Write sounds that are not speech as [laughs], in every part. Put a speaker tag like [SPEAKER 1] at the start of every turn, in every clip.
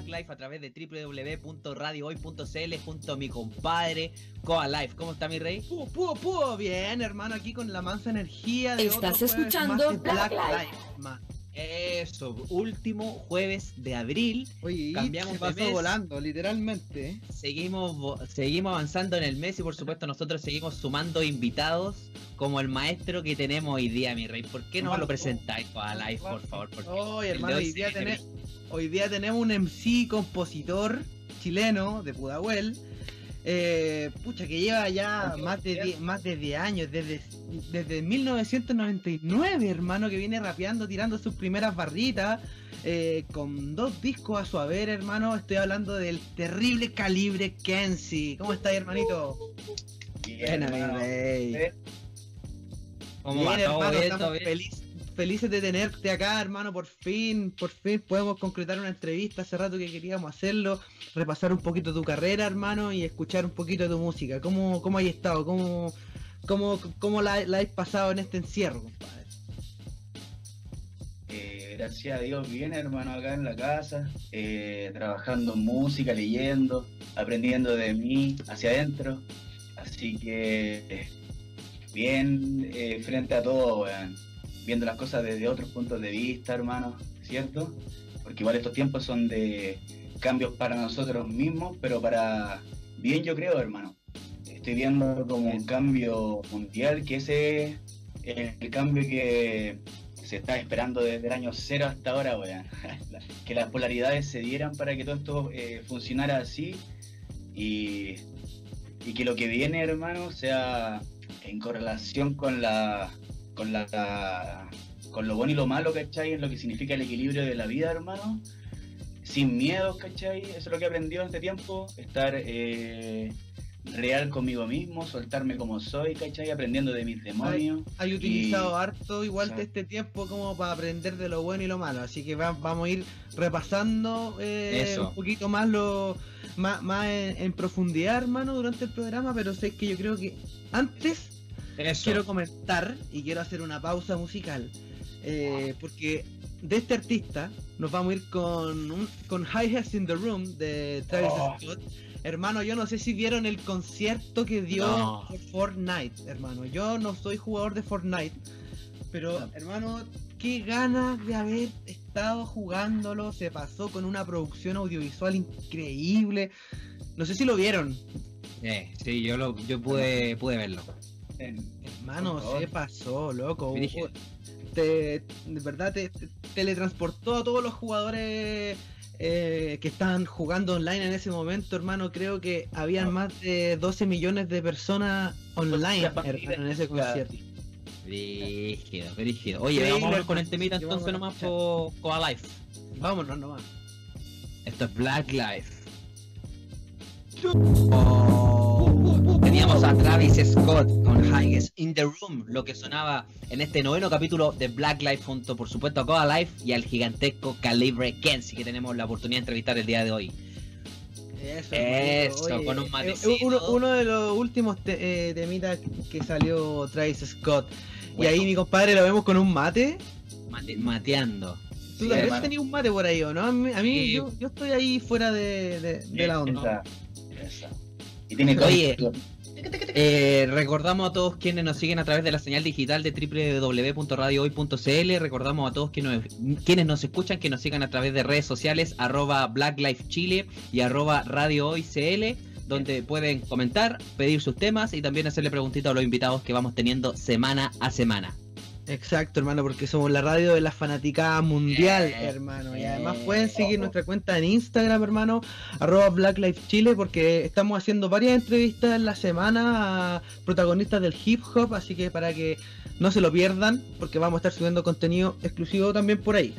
[SPEAKER 1] Black Life a través de www.radiohoy.cl junto a mi compadre Coa Life. ¿Cómo está mi rey?
[SPEAKER 2] Pudo, pudo bien, hermano, aquí con la mansa energía de
[SPEAKER 3] Estás
[SPEAKER 2] otro
[SPEAKER 3] escuchando Black
[SPEAKER 2] Black
[SPEAKER 3] Life.
[SPEAKER 1] Eso, último jueves de abril.
[SPEAKER 2] Oye,
[SPEAKER 1] Cambiamos de mes.
[SPEAKER 2] volando, literalmente.
[SPEAKER 1] Seguimos, seguimos avanzando en el mes y por supuesto nosotros seguimos sumando invitados como el maestro que tenemos hoy día, mi rey. ¿Por qué no lo presentáis Coa Life, por favor? Porque
[SPEAKER 2] hermano, hoy día,
[SPEAKER 1] se
[SPEAKER 2] tené-
[SPEAKER 1] viene
[SPEAKER 2] hoy día tenemos un MC compositor chileno de Pudahuel. Eh, pucha, que lleva ya más de 10, más de 10 años, desde, desde 1999, hermano, que viene rapeando, tirando sus primeras barritas, eh, con dos discos a su haber, hermano. Estoy hablando del terrible calibre Kenzie. ¿Cómo estás, hermanito?
[SPEAKER 4] Bien,
[SPEAKER 2] mi
[SPEAKER 4] hermano.
[SPEAKER 2] rey.
[SPEAKER 4] Eh,
[SPEAKER 1] ¿Cómo
[SPEAKER 2] Bien,
[SPEAKER 1] va
[SPEAKER 2] hermano, estamos
[SPEAKER 1] Bien.
[SPEAKER 2] Felices de tenerte acá, hermano. Por fin, por fin podemos concretar una entrevista. Hace rato que queríamos hacerlo, repasar un poquito tu carrera, hermano, y escuchar un poquito de tu música. ¿Cómo, cómo has estado? ¿Cómo, cómo, cómo la, la has pasado en este encierro, compadre?
[SPEAKER 4] eh, gracias a Dios, bien, hermano, acá en la casa, eh, trabajando en música, leyendo, aprendiendo de mí hacia adentro. Así que, eh, bien, frente a todo, weón, viendo las cosas desde otros puntos de vista, hermano, ¿cierto? Porque igual estos tiempos son de cambios para nosotros mismos, pero para bien, yo creo, hermano. Estoy viendo como un cambio mundial, que ese es el cambio que se está esperando desde el año cero hasta ahora, weón. [laughs] Que las polaridades se dieran para que todo esto eh, funcionara así y, y que lo que viene, hermano, sea en correlación con la con la con lo bueno y lo malo, ¿cachai? En lo que significa el equilibrio de la vida, hermano. Sin miedos, ¿cachai? Eso es lo que he aprendido en este tiempo. Estar eh, real conmigo mismo, soltarme como soy, ¿cachai? Aprendiendo de mis demonios.
[SPEAKER 2] Hay utilizado
[SPEAKER 4] Y-
[SPEAKER 2] harto igual de este tiempo como para aprender de lo bueno y lo malo. Así que va- vamos a ir repasando eh, un poquito más lo más, más en, en profundidad, hermano, durante el programa. Pero sé que yo creo que antes
[SPEAKER 1] Eso.
[SPEAKER 2] quiero comentar y quiero hacer una pausa musical. eh, porque de este artista nos vamos a ir con, un, con Hi Hats in the Room de Travis
[SPEAKER 4] Oh.
[SPEAKER 2] Scott. Hermano, yo no sé si vieron el concierto que dio
[SPEAKER 1] No.
[SPEAKER 2] por Fortnite, hermano. Yo no soy jugador de Fortnite, pero
[SPEAKER 4] No.
[SPEAKER 2] hermano, qué ganas de haber estado jugándolo. Se pasó con una producción audiovisual increíble. No sé si lo vieron.
[SPEAKER 1] Eh, sí, yo, lo, yo pude, pude verlo.
[SPEAKER 2] Hermano, se pasó, loco. Te, de verdad te, te teletransportó a todos los jugadores eh, que estaban jugando online en ese momento, hermano. Creo que habían
[SPEAKER 4] No.
[SPEAKER 2] más de 12 millones de personas online, hermano, en ese concierto.
[SPEAKER 1] Brígido, brígido. Oye,
[SPEAKER 2] Sí,
[SPEAKER 1] vamos a ver
[SPEAKER 2] lo-
[SPEAKER 1] con el temita entonces nomás por Coa Life.
[SPEAKER 2] Vámonos nomás.
[SPEAKER 1] Esto es Black Life. Oh. Teníamos a Travis Scott con Highest in the Room, lo que sonaba en este noveno capítulo de Black Life junto por supuesto a Coda Life y al gigantesco Calibre Kenzie que tenemos la oportunidad de entrevistar el día de hoy.
[SPEAKER 2] Eso,
[SPEAKER 1] Eso, con un
[SPEAKER 2] eh,
[SPEAKER 1] matecito.
[SPEAKER 2] uno, uno de los últimos te- eh, temitas que salió Travis Scott. Y ahí mi compadre lo vemos con un mate.
[SPEAKER 1] Mate- mateando.
[SPEAKER 2] Tú
[SPEAKER 4] Sí,
[SPEAKER 2] también tenías un mate por ahí, ¿o no? A mí, a mí-
[SPEAKER 1] Sí.
[SPEAKER 2] yo, yo estoy ahí fuera de, de- de la onda.
[SPEAKER 4] Esa, esa. Y tiene
[SPEAKER 1] Oye.
[SPEAKER 4] todo.
[SPEAKER 1] Eh, recordamos a todos quienes nos siguen a través de la señal digital de www.radiohoy.cl. Recordamos a todos quienes quienes nos escuchan que nos sigan a través de redes sociales, arroba Black Life Chile y arroba Radio Hoy donde pueden comentar, pedir sus temas y también hacerle preguntitas a los invitados que vamos teniendo semana a semana.
[SPEAKER 2] Exacto, hermano, porque somos la radio de la fanaticada mundial, hermano. Y además pueden seguir nuestra cuenta en Instagram, hermano, arroba Black Life Chile, porque estamos haciendo varias entrevistas en la semana a protagonistas del hip hop, así que para que no se lo pierdan, porque vamos a estar subiendo contenido exclusivo también por ahí.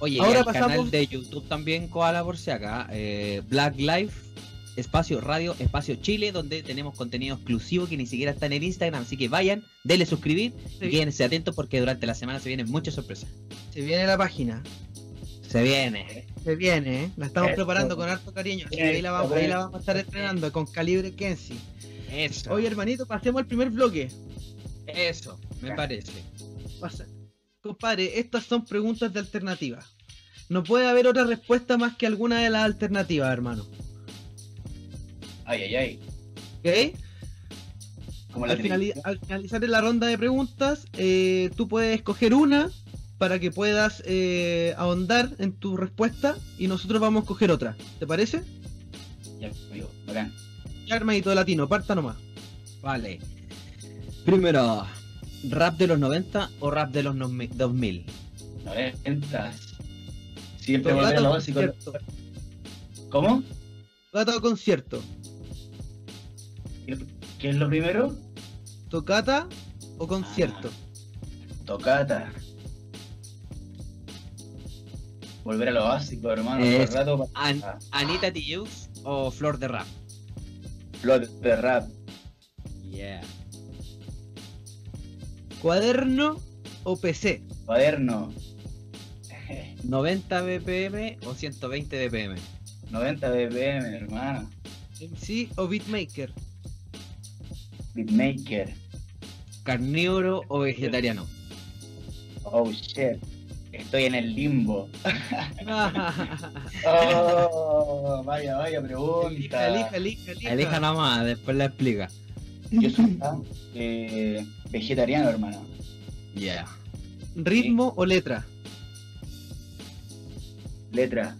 [SPEAKER 1] Oye, y
[SPEAKER 2] Ahora
[SPEAKER 1] al
[SPEAKER 2] pasamos-
[SPEAKER 1] canal de YouTube también, Koala por si acá, eh, Black Life, Espacio Radio, Espacio Chile, donde tenemos contenido exclusivo que ni siquiera está en el Instagram, así que vayan, denle suscribir
[SPEAKER 2] Sí.
[SPEAKER 1] y quédense atentos porque durante la semana se vienen muchas sorpresas.
[SPEAKER 2] Se viene la página,
[SPEAKER 1] Se viene.
[SPEAKER 2] se viene, ¿eh? La estamos preparando con harto cariño, así que ahí la vamos, ahí la vamos a estar estrenando con calibre Kenzie.
[SPEAKER 1] Eso.
[SPEAKER 2] Oye, hermanito, pasemos al primer bloque.
[SPEAKER 1] eso, me parece.
[SPEAKER 2] Pasa. Compadre, estas son preguntas de alternativa. No puede haber otra respuesta más que alguna de las alternativas, hermano.
[SPEAKER 4] Ay, ay, ay.
[SPEAKER 2] ¿Ok?
[SPEAKER 4] Como la
[SPEAKER 2] Al, finali- al finalizar la ronda de preguntas, eh, tú puedes escoger una para que puedas eh, ahondar en tu respuesta y nosotros vamos a escoger otra. ¿Te parece?
[SPEAKER 4] Ya, amigo, bacán.
[SPEAKER 2] Ya, hermanito latino, parta nomás.
[SPEAKER 1] Vale. Primero, ¿rap de los 90 o rap de los nomi- 2000?
[SPEAKER 4] Noventas. Siempre volver a lo básico. ¿Cómo?
[SPEAKER 2] Tocata o concierto.
[SPEAKER 4] ¿Qué es lo primero?
[SPEAKER 2] Tocata o concierto.
[SPEAKER 4] Tocata. Volver a lo básico, hermano.
[SPEAKER 1] Es-
[SPEAKER 4] Todo el rato.
[SPEAKER 1] An-
[SPEAKER 4] Ah.
[SPEAKER 1] ¿Anita Tijoux o Flor de Rap?
[SPEAKER 4] Flor de rap.
[SPEAKER 1] Yeah.
[SPEAKER 2] Cuaderno o PC.
[SPEAKER 4] Cuaderno.
[SPEAKER 1] 90 BPM o 120 BPM.
[SPEAKER 4] 90 BPM, hermano.
[SPEAKER 2] MC o beatmaker.
[SPEAKER 4] Beatmaker.
[SPEAKER 1] Carnívoro o vegetariano.
[SPEAKER 4] Oh shit. Estoy en el limbo. [laughs] Oh, vaya, vaya pregunta.
[SPEAKER 2] elija, elija, elija, elija.
[SPEAKER 1] Elija nomás, después la explica.
[SPEAKER 4] Yo soy eh, vegetariano, hermano.
[SPEAKER 1] Yeah.
[SPEAKER 2] Ritmo o letra.
[SPEAKER 4] Letra.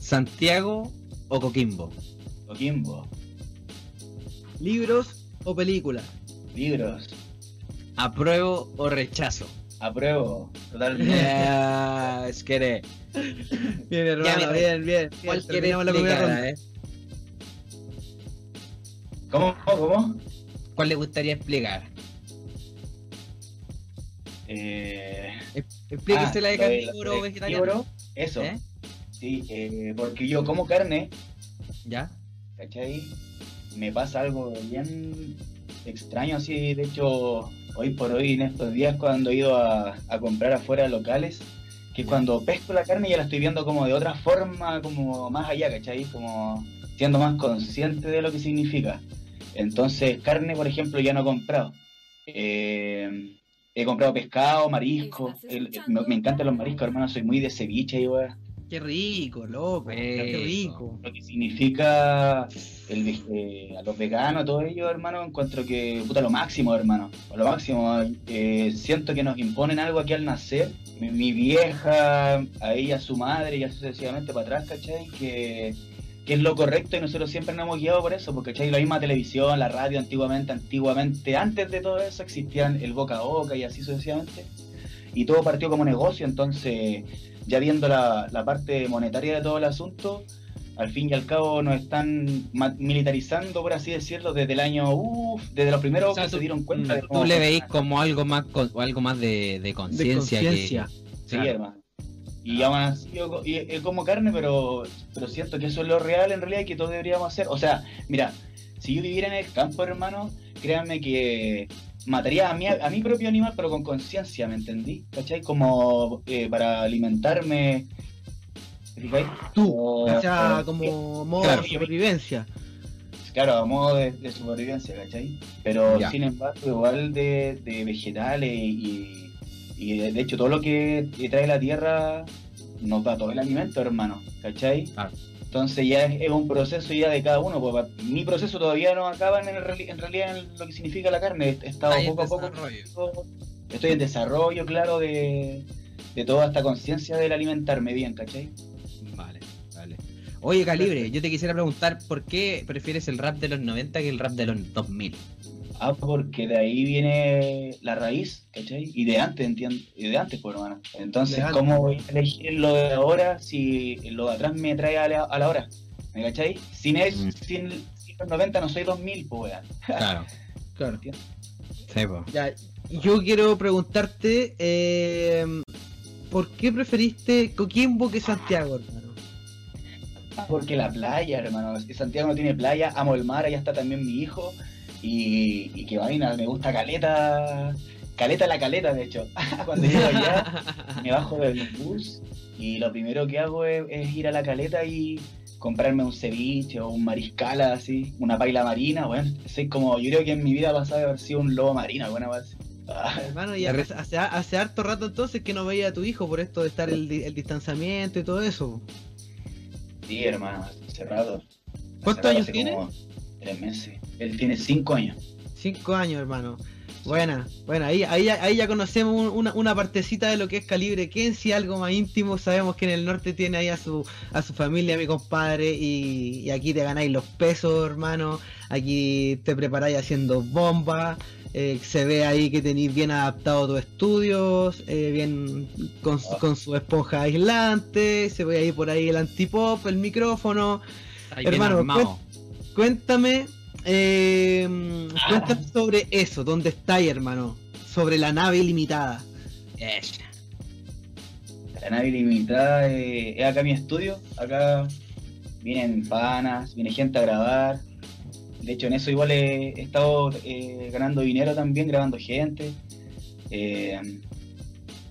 [SPEAKER 1] Santiago o Coquimbo.
[SPEAKER 4] Coquimbo.
[SPEAKER 2] Libros o película.
[SPEAKER 4] Libros.
[SPEAKER 1] Apruebo o rechazo.
[SPEAKER 4] Apruebo. Totalmente.
[SPEAKER 1] Yeah, es que eres.
[SPEAKER 2] Bien, hermano, bien, bien.
[SPEAKER 1] ¿Cuál
[SPEAKER 2] bien,
[SPEAKER 1] quieres
[SPEAKER 2] terminamos la primera
[SPEAKER 1] explicar,
[SPEAKER 2] ronda.
[SPEAKER 1] eh?
[SPEAKER 4] ¿Cómo? ¿Cómo?
[SPEAKER 1] ¿Cuál le gustaría explicar?
[SPEAKER 4] Eh,
[SPEAKER 1] Explíquese la de
[SPEAKER 4] ah, lo de
[SPEAKER 1] carnívoro o vegetariano.
[SPEAKER 4] Eso.
[SPEAKER 1] ¿Eh?
[SPEAKER 4] Sí, eh, porque yo como carne,
[SPEAKER 1] ¿Ya?
[SPEAKER 4] ¿cachai? Me pasa algo bien extraño así, de hecho, hoy por hoy, en estos días, cuando he ido a, a comprar afuera locales, que cuando pesco la carne ya la estoy viendo como de otra forma, como más allá, ¿cachai? Como siendo más consciente de lo que significa. Entonces, carne, por ejemplo, ya no he comprado. Eh, he comprado pescado, marisco. el- me, me encantan los mariscos, hermano, soy muy de ceviche y weá.
[SPEAKER 2] Qué rico, loco. Qué rico.
[SPEAKER 4] lo que significa el, eh, a los veganos, todo ello, hermano, encuentro que, puta, lo máximo, hermano, lo máximo. eh, siento que nos imponen algo aquí al nacer. Mi, mi vieja, a ella, su madre, y así sucesivamente para atrás, ¿cachai? Que, que es lo correcto y nosotros siempre nos hemos guiado por eso, porque, ¿cachai? La misma televisión, la radio, antiguamente, antiguamente, antes de todo eso existían el boca a boca y así sucesivamente. Y todo partió como negocio, entonces ya viendo la, la parte monetaria de todo el asunto, al fin y al cabo nos están ma- militarizando, por así decirlo, desde el año, uff, desde los primeros
[SPEAKER 1] O sea,
[SPEAKER 4] que
[SPEAKER 1] tú-
[SPEAKER 4] se dieron cuenta de
[SPEAKER 1] Tú
[SPEAKER 4] cómo
[SPEAKER 1] le veis como algo más con- algo más de, de conciencia
[SPEAKER 2] De
[SPEAKER 1] que.
[SPEAKER 2] conciencia.
[SPEAKER 4] Sí,
[SPEAKER 1] Claro.
[SPEAKER 4] hermano. Y aún así yo, y- yo como carne, pero, pero siento que eso es lo real en realidad y que todos deberíamos hacer. O sea, mira, si yo viviera en el campo, hermano, créanme que mataría a mi, a mi propio animal, pero con conciencia, ¿me entendí? ¿Cachai? Como eh, para alimentarme. ¿te fijáis?
[SPEAKER 2] Tú,
[SPEAKER 4] O-
[SPEAKER 2] sea,
[SPEAKER 4] o-
[SPEAKER 2] como modo
[SPEAKER 1] Claro.
[SPEAKER 2] de supervivencia.
[SPEAKER 4] Claro, a modo de, de supervivencia, ¿cachai? Pero
[SPEAKER 1] Ya.
[SPEAKER 4] sin embargo, igual de, de vegetales y, y de, hecho todo lo que que trae la tierra nos da todo el alimento, hermano, ¿cachai?
[SPEAKER 1] Claro.
[SPEAKER 4] Entonces ya es, es un proceso ya de cada uno, pa- mi proceso todavía no acaba en, el en realidad en lo que significa la carne, he estado
[SPEAKER 1] Ahí
[SPEAKER 4] poco a poco, estoy en desarrollo, claro, de, de toda esta conciencia del alimentarme bien, ¿cachai?
[SPEAKER 1] Vale, vale. Oye, Calibre, yo te quisiera preguntar por qué prefieres el rap de los 90 que el rap de los 2000.
[SPEAKER 4] Ah, porque de ahí viene la raíz, ¿cachai? Y de antes, entiendo, y de antes, pues, hermano. Entonces,
[SPEAKER 2] antes.
[SPEAKER 4] ¿cómo voy a elegir lo de ahora si lo de atrás me trae a la, a la hora? ¿Me cachai? Sin, es,
[SPEAKER 1] Mm.
[SPEAKER 4] sin, sin los 90 no soy 2000, pues, weón.
[SPEAKER 1] Claro. [laughs]
[SPEAKER 2] Claro.
[SPEAKER 1] Sí, po.
[SPEAKER 2] Ya, yo quiero preguntarte, eh, ¿por qué preferiste Coquimbo que Santiago, hermano?
[SPEAKER 4] Porque la playa, hermano. Es que Santiago no tiene playa, amo el mar, allá está también mi hijo. Y, y que vaina, me gusta caleta. Caleta la caleta, de hecho. [laughs] Cuando llego allá, [laughs] me bajo del bus y lo primero que hago es, es ir a la caleta y comprarme un ceviche o un mariscala así, una paila marina, bueno, soy como, yo creo que en mi vida pasada haber sido un lobo marino, alguna vez. Ah,
[SPEAKER 2] Hermano, y hace, hace, hace harto rato entonces que no veía a tu hijo por esto de estar el, el distanciamiento y todo eso.
[SPEAKER 4] sí, hermano, hace rato. Hace
[SPEAKER 2] ¿Cuántos
[SPEAKER 4] rato,
[SPEAKER 2] años
[SPEAKER 4] hace
[SPEAKER 2] tiene?
[SPEAKER 4] como Tres meses. Él tiene cinco años.
[SPEAKER 2] Cinco años, hermano. Buena, bueno, ahí, ahí, ya- ahí ya conocemos un- una, una partecita de lo que es Calibre Kensi, algo más íntimo. Sabemos que en el norte tiene ahí a su, a su familia, mi compadre, y, y aquí te ganáis los pesos, hermano. Aquí te preparáis haciendo bombas. eh, se ve ahí que tenéis bien adaptado tus estudios, eh, bien con, su- con su esponja aislante. Se ve ahí por ahí el antipop, el micrófono. Hermano. Cuéntame, eh, cuéntame sobre eso, ¿dónde estáis, hermano? Sobre la nave ilimitada.
[SPEAKER 4] La nave ilimitada eh, es acá mi estudio. Acá vienen panas, viene gente a grabar. De hecho, en eso igual he, he estado eh, ganando dinero también, grabando gente. Eh,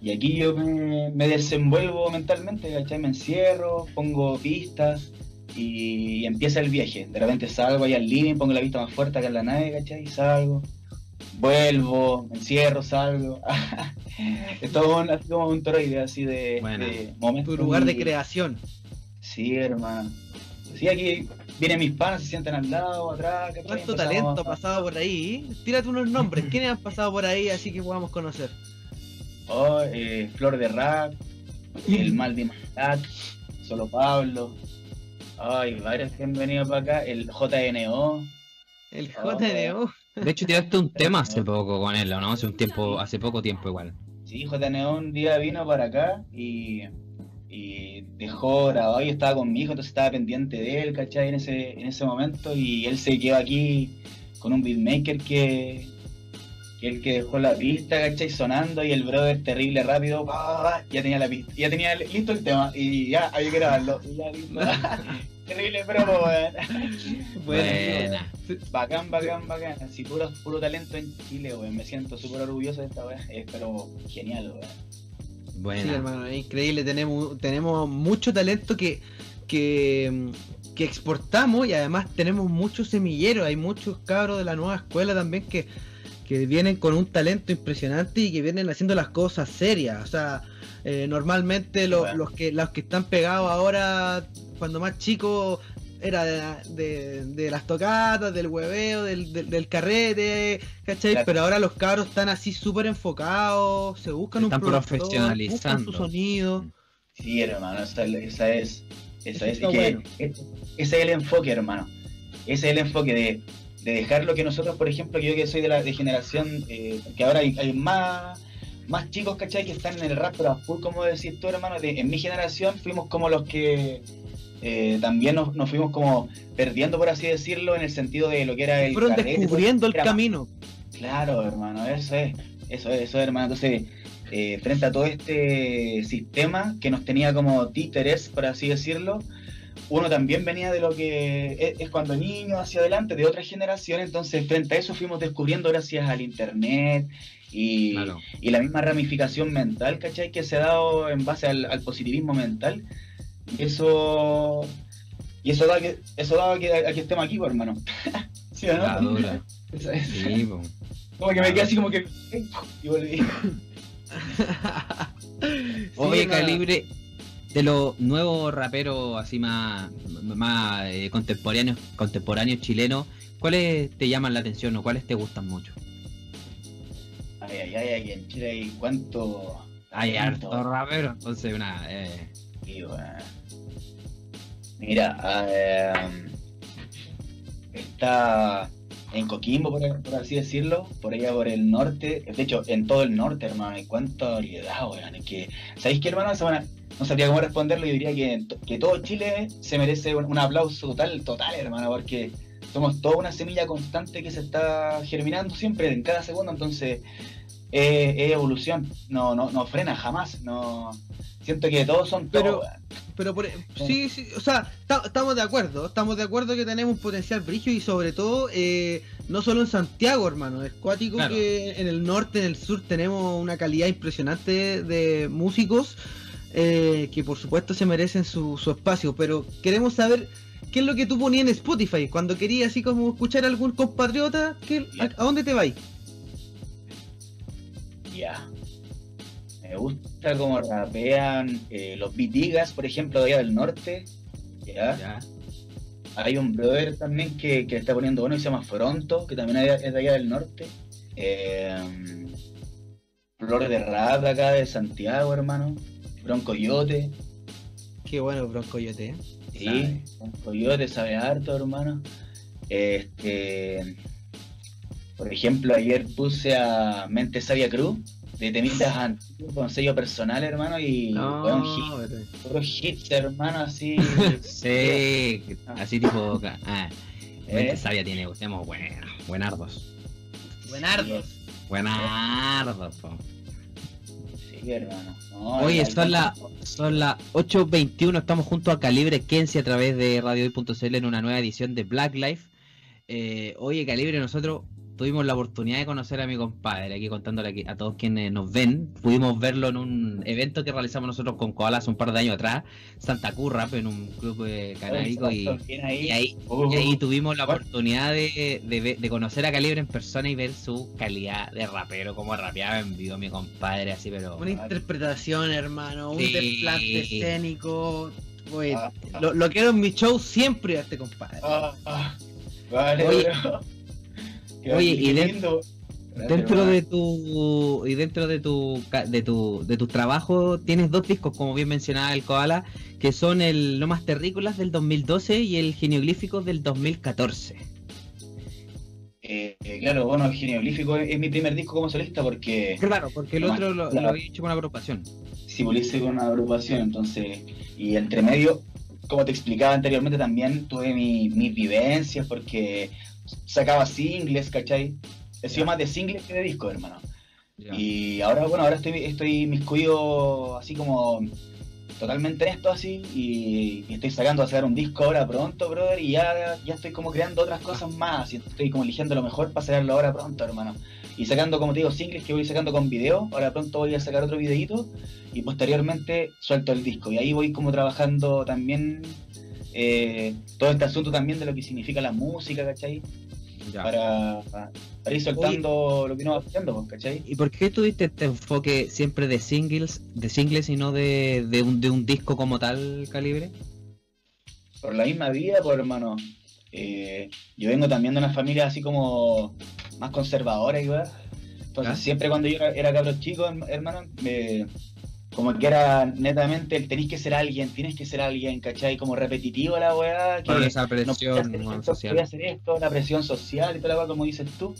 [SPEAKER 4] y aquí yo me, me desenvuelvo mentalmente, ¿cachai? Me encierro, pongo pistas y, empieza el viaje. De repente salgo ahí al living, pongo la vista más fuerte acá en la nave, ¿cachai? Y salgo, vuelvo, me encierro, salgo. [laughs] es todo un, así como un toroide así de, de momentos.
[SPEAKER 2] Tu lugar de creación.
[SPEAKER 4] Sí, hermano. Sí, aquí vienen mis panas, se sientan al lado, atrás. ¿cachai?
[SPEAKER 2] ¿Cuánto
[SPEAKER 4] Empezamos
[SPEAKER 2] talento ha
[SPEAKER 4] a-
[SPEAKER 2] pasado por ahí? Tírate unos nombres. ¿Quiénes han pasado por ahí así que podamos conocer?
[SPEAKER 4] Oh, eh, Flor de Rap, el Maldi Malat, Solo Pablo. Ay, varios que han venido para acá. El JNO.
[SPEAKER 2] El
[SPEAKER 4] Oh.
[SPEAKER 2] JNO.
[SPEAKER 1] De hecho, tiraste un tema hace [laughs] poco con él, ¿o ¿no? Hace un tiempo, hace poco tiempo igual.
[SPEAKER 4] Sí, JNO un día vino para acá y, y dejó grabado. Yo estaba con mi hijo, entonces estaba pendiente de él, ¿cachai? En ese, en ese momento. Y él se quedó aquí con un beatmaker que, que el que dejó la pista, ¿cachai? Sonando y el brother terrible rápido, ¡ah! ya tenía la pista, ya tenía listo el tema y ya había que grabarlo. [laughs] Y ya listo. Terrible promo, weón.
[SPEAKER 1] Buena.
[SPEAKER 4] Bacán, bacán, bacán. Así puro, puro talento en Chile, weón. Me siento súper orgulloso de esta weá. Es pero genial, weón.
[SPEAKER 2] Sí,
[SPEAKER 1] Buena.
[SPEAKER 2] hermano, es increíble. Tenemos, tenemos mucho talento que, que, mm, que exportamos y además tenemos muchos semilleros. Hay muchos cabros de la nueva escuela también que, que vienen con un talento impresionante y que vienen haciendo las cosas serias. O sea, eh, normalmente lo-
[SPEAKER 4] Bueno.
[SPEAKER 2] los, que, los que están pegados ahora, cuando más chicos, era de, de- de las tocatas, del hueveo, del, del, del carrete, ¿cachai?
[SPEAKER 4] Claro.
[SPEAKER 2] Pero ahora los cabros están así súper enfocados, se buscan
[SPEAKER 1] Están
[SPEAKER 2] un productor,
[SPEAKER 1] profesionalizando.
[SPEAKER 2] buscan su sonido.
[SPEAKER 4] Sí, hermano, esa, esa es. Esa es, que
[SPEAKER 2] bueno.
[SPEAKER 4] es- ese es el enfoque, hermano. Ese es el enfoque de, de dejar lo que nosotros, por ejemplo, que yo que soy de la de generación, eh, que ahora hay, hay más, más chicos, ¿cachai? Que están en el rap, pero a full, como decís tú, hermano. de- en mi generación fuimos como los que eh, también nos, nos fuimos como perdiendo, por así decirlo, en el sentido de lo que era el.
[SPEAKER 2] Fueron
[SPEAKER 4] carrete,
[SPEAKER 2] descubriendo el
[SPEAKER 4] más-
[SPEAKER 2] camino.
[SPEAKER 4] Claro, hermano, eso es, eso es, eso es, hermano. Entonces, eh, frente a todo este sistema que nos tenía como títeres, por así decirlo, uno también venía de lo que es, es cuando niño hacia adelante, de otra generación, entonces frente a eso fuimos descubriendo gracias al internet y,
[SPEAKER 1] Claro.
[SPEAKER 4] y la misma ramificación mental, ¿cachai? Que se ha dado en base al, al positivismo mental. Y eso, y eso da que, eso da que, a que estemos aquí, pues, hermano. [laughs] ¿Sí o no?
[SPEAKER 1] La dura. [laughs] Sí, po.
[SPEAKER 4] Como que me quedé así como que. Y volví. [laughs]
[SPEAKER 1] Oye, Calibre, de los nuevos raperos así más, más eh, contemporáneos, contemporáneos chilenos, ¿cuáles te llaman la atención o cuáles te gustan mucho?
[SPEAKER 4] Ay, ay, ay, aquí en Chile hay cuánto.
[SPEAKER 1] Hay harto rapero, entonces una... Eh,
[SPEAKER 4] Y, bueno. Mira, eh, está en Coquimbo, por, por así decirlo, por allá por el norte. De hecho, en todo el norte, hermano, hay cuánta variedad, weón. Es que, ¿sabéis qué, hermano? No sabría cómo responderlo. Yo diría que, que todo Chile se merece un, un aplauso total, total, hermano, porque somos toda una semilla constante que se está germinando siempre, en cada segundo. Entonces, es evolución. No, no, no frena jamás. No. Siento que todos son
[SPEAKER 2] Pero-
[SPEAKER 4] todos.
[SPEAKER 2] Pero por, sí, sí, o sea, ta- estamos de acuerdo, estamos de acuerdo que tenemos un potencial brigio y sobre todo, eh, no solo en Santiago, hermano, es cuático
[SPEAKER 1] Claro.
[SPEAKER 2] que en el norte, en el sur tenemos una calidad impresionante de músicos eh, que por supuesto se merecen su, su espacio, pero queremos saber qué es lo que tú ponías en Spotify, cuando querías así como escuchar a algún compatriota, ¿qué, a, a dónde te vais?
[SPEAKER 4] Ya. Me gusta como rapean eh, los Vitigas, por ejemplo, de allá del norte. Ya.
[SPEAKER 1] Ya.
[SPEAKER 4] Hay un brother también que, que está poniendo bueno y se llama Fronto, que también es de allá del norte. Eh, Flor de de acá de Santiago, hermano. Broncoyote.
[SPEAKER 2] Qué bueno, Broncoyote. ¿eh?
[SPEAKER 4] Sí, Broncoyote sabe harto, hermano. Este. Por ejemplo, ayer puse a Mente Sabia Cruz de temitas [laughs] antiguos con sello personal, hermano, y weón, hit-
[SPEAKER 2] pero-
[SPEAKER 4] hits, hermano, así. [laughs]
[SPEAKER 1] Sí, [laughs] así tipo. Ah, Mente
[SPEAKER 4] ¿Eh?
[SPEAKER 1] sabia tiene, bueno, buenardos.
[SPEAKER 2] Buenardos.
[SPEAKER 1] Buenardos, po.
[SPEAKER 4] Sí, hermano. No,
[SPEAKER 1] Oye, son las son las 8.21, estamos junto a Calibre Kenzie a través de radiohoy.cl en una nueva edición de Black Life. Eh, oye, Calibre, nosotros tuvimos la oportunidad de conocer a mi compadre, aquí contándole aquí a todos quienes nos ven. Pudimos verlo en un evento que realizamos nosotros con Koala hace un par de años atrás, Santa Curra, en un club eh, canábico y,
[SPEAKER 4] ahí.
[SPEAKER 1] y ahí,
[SPEAKER 4] Uh,
[SPEAKER 1] y ahí tuvimos la oportunidad de, de de conocer a Calibre en persona y ver su calidad de rapero, como rapeaba en vivo mi compadre, así, pero...
[SPEAKER 2] Una interpretación, hermano. Un
[SPEAKER 1] Sí.
[SPEAKER 2] desplante escénico. Oye,
[SPEAKER 4] Ah,
[SPEAKER 2] lo, lo quiero en mi show siempre a este compadre.
[SPEAKER 4] ah, ah. Vale,
[SPEAKER 1] Oye, oye, y de-
[SPEAKER 4] lindo.
[SPEAKER 1] Dentro de tu y dentro de tu de tu de tus trabajos tienes dos discos como bien mencionaba el Koala que son el No más terrícolas del 2012 y el Geneoglíficos del 2014.
[SPEAKER 4] Eh, eh, claro, bueno, el Geneoglífico es, es mi primer disco como solista porque
[SPEAKER 1] Claro, porque el otro lo,
[SPEAKER 4] claro.
[SPEAKER 1] lo había hecho con una agrupación.
[SPEAKER 4] sí, pues, lo hice con una agrupación, entonces, y entre medio, como te explicaba anteriormente, también tuve mi- mis vivencias porque sacaba singles, ¿cachai? He sido más de singles que de discos, hermano. Y ahora, bueno, ahora estoy, estoy miscuido así como totalmente en esto así y, y estoy sacando a sacar un disco ahora pronto, brother, y ya, ya estoy como creando otras cosas más y estoy como eligiendo lo mejor para sacarlo ahora pronto, hermano. Y sacando, como te digo, singles que voy sacando con video, ahora pronto voy a sacar otro videito y posteriormente suelto el disco. Y ahí voy como trabajando también eh, todo este asunto también de lo que significa la música, ¿cachai?
[SPEAKER 1] Ya.
[SPEAKER 4] Para, para ir soltando lo que uno va haciendo, pues, ¿cachai?
[SPEAKER 1] ¿Y por qué tuviste este enfoque siempre de singles, de singles y no de, de un, de un disco como tal calibre?
[SPEAKER 4] Por la misma vida, pues hermano. Eh, yo vengo también de una familia así como más conservadora, igual. Entonces siempre cuando yo era, era cabro chico, herm- hermano, me- como que era netamente el tenés que ser alguien, tienes que ser alguien, ¿cachai? Como repetitivo la weá, que
[SPEAKER 1] Por esa
[SPEAKER 4] no
[SPEAKER 1] presión
[SPEAKER 4] hacer
[SPEAKER 1] bueno,
[SPEAKER 4] esto,
[SPEAKER 1] social.
[SPEAKER 4] hacer esto, la presión social y toda la weá, como dices tú.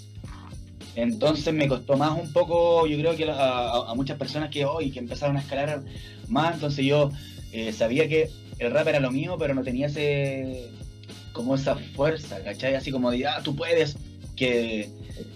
[SPEAKER 4] Entonces me costó más un poco, yo creo que a, a- a muchas personas que hoy que empezaron a escalar más, entonces yo eh, sabía que el rap era lo mío, pero no tenía ese como esa fuerza, ¿cachai? Así como de, ah, tú puedes, que,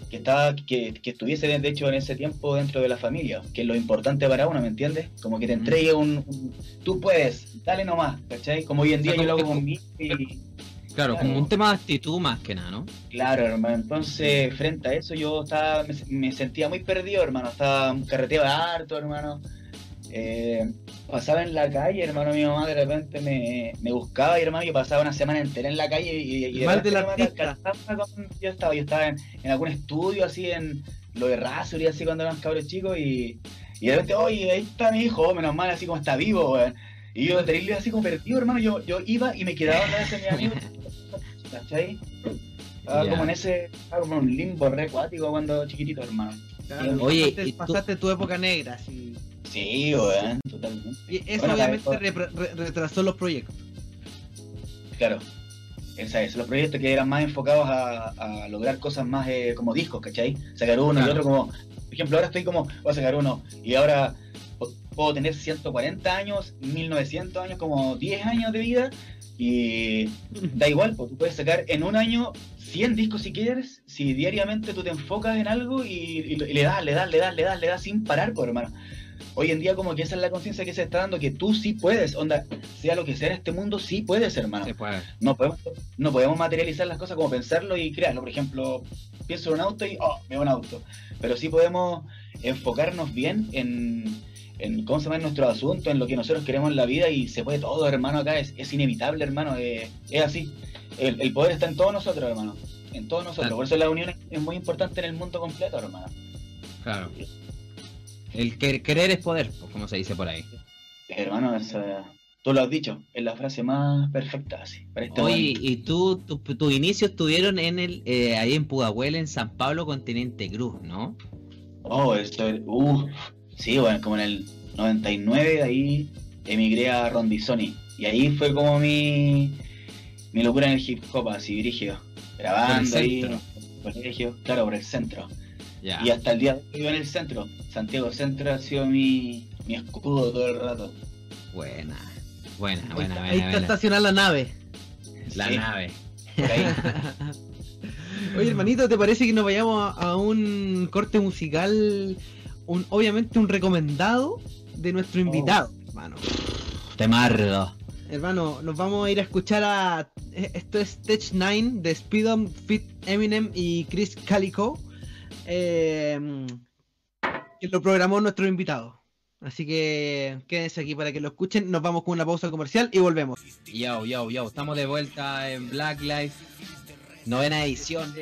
[SPEAKER 4] que estaba, que, que estuviese de hecho en ese tiempo dentro de la familia, que es lo importante para uno, ¿me entiendes? Como que te entregue un, un- tú puedes, dale nomás, ¿cachai? Como hoy en
[SPEAKER 1] O sea,
[SPEAKER 4] día yo lo hago conmigo y
[SPEAKER 1] Claro,
[SPEAKER 4] Claro.
[SPEAKER 1] como un tema de actitud más que nada, ¿no?
[SPEAKER 4] Claro, hermano. Entonces, frente a eso, yo estaba, me, me sentía muy perdido, hermano. Estaba carreteaba harto, hermano. Eh, pasaba en la calle, hermano. Mi mamá de repente me, me buscaba y, hermano, yo pasaba una semana entera en la calle y, y de
[SPEAKER 2] Mal artista.
[SPEAKER 4] alcanzaba con- yo estaba, yo estaba en, en algún estudio así en lo de Razor y así cuando eran cabros chicos y, y de repente, oye, ahí está mi hijo, menos mal, así como está vivo, weón. Y yo terrible así como perdido, hermano. Yo, yo iba y me quedaba a la vez de mi amigo. [laughs] ¿Cachai? Estaba como en ese, estaba como en un limbo re acuático cuando chiquitito, hermano.
[SPEAKER 2] Claro,
[SPEAKER 1] Oye,
[SPEAKER 2] pasaste,
[SPEAKER 1] ¿y tú-
[SPEAKER 2] pasaste tu época negra, así.
[SPEAKER 4] Sí, weón, totalmente.
[SPEAKER 2] Y eso
[SPEAKER 4] Bueno,
[SPEAKER 2] obviamente re- retrasó los proyectos.
[SPEAKER 4] Claro. Esa es, los proyectos que eran más enfocados a, a lograr cosas más eh, como discos, ¿cachai? Sacar uno y otro como, por ejemplo, ahora estoy como, voy a sacar uno y ahora puedo tener 140 años, 1900 años, como 10 años de vida y da igual, pues tú puedes sacar en un año 100 discos si quieres, si diariamente tú te enfocas en algo y, y- y le das, le das, le das, le das, le das sin parar, pues hermano. Hoy en día como que esa es la conciencia que se está dando, que tú sí puedes, onda, sea lo que sea en este mundo, sí puedes, hermano
[SPEAKER 1] puede.
[SPEAKER 4] no podemos, no podemos materializar las cosas como pensarlo y crearlo. Por ejemplo, pienso en un auto y, oh, veo un auto. Pero sí podemos enfocarnos bien en, en cómo se llama nuestro asunto, en lo que nosotros queremos en la vida y se puede todo, hermano, acá es, es inevitable, hermano, eh, es así. El, el poder está en todos nosotros, hermano. En todos nosotros.
[SPEAKER 1] Claro.
[SPEAKER 4] Por eso la unión es, es muy importante en el mundo completo, hermano.
[SPEAKER 1] Claro. El que- querer es poder, pues, como se dice por ahí.
[SPEAKER 4] Hermano, esa- tú lo has dicho, es la frase más perfecta, así. Para este
[SPEAKER 1] Oye,
[SPEAKER 4] momento.
[SPEAKER 1] y tú, tu- tus inicios estuvieron en el, eh, ahí en Pudahuel, en San Pablo, con Teniente Cruz, ¿no?
[SPEAKER 4] Oh, eso es. Uh, sí, bueno, como en el 99, de ahí emigré a Rondizoni. Y ahí fue como mi, mi locura en el hip hop, así dirigido. Grabando ahí en el colegio, claro, por el centro.
[SPEAKER 1] Ya.
[SPEAKER 4] Y hasta el día de hoy vivo en el centro. Santiago Centro ha sido mi, mi escudo todo el rato.
[SPEAKER 1] Buena, buena,
[SPEAKER 2] Ahí
[SPEAKER 1] buena,
[SPEAKER 2] está-
[SPEAKER 1] buena.
[SPEAKER 2] ahí está
[SPEAKER 1] buena.
[SPEAKER 2] estacionada la nave.
[SPEAKER 1] La
[SPEAKER 4] Sí,
[SPEAKER 1] nave.
[SPEAKER 4] por ahí. [laughs]
[SPEAKER 2] Oye, hermanito, ¿te parece que nos vayamos a, a un corte musical? Un, obviamente un recomendado de nuestro invitado, hermano.
[SPEAKER 1] Temardo.
[SPEAKER 2] Hermano, nos vamos a ir a escuchar a. eh, Esto es Tech 9 de Speedon, Fit Eminem y Chris Calico. eh, que lo programó nuestro invitado. Así que quédense aquí para que lo escuchen. Nos vamos con una pausa comercial y volvemos.
[SPEAKER 1] Yo, yo, yo, estamos de vuelta en Black Life, novena edición.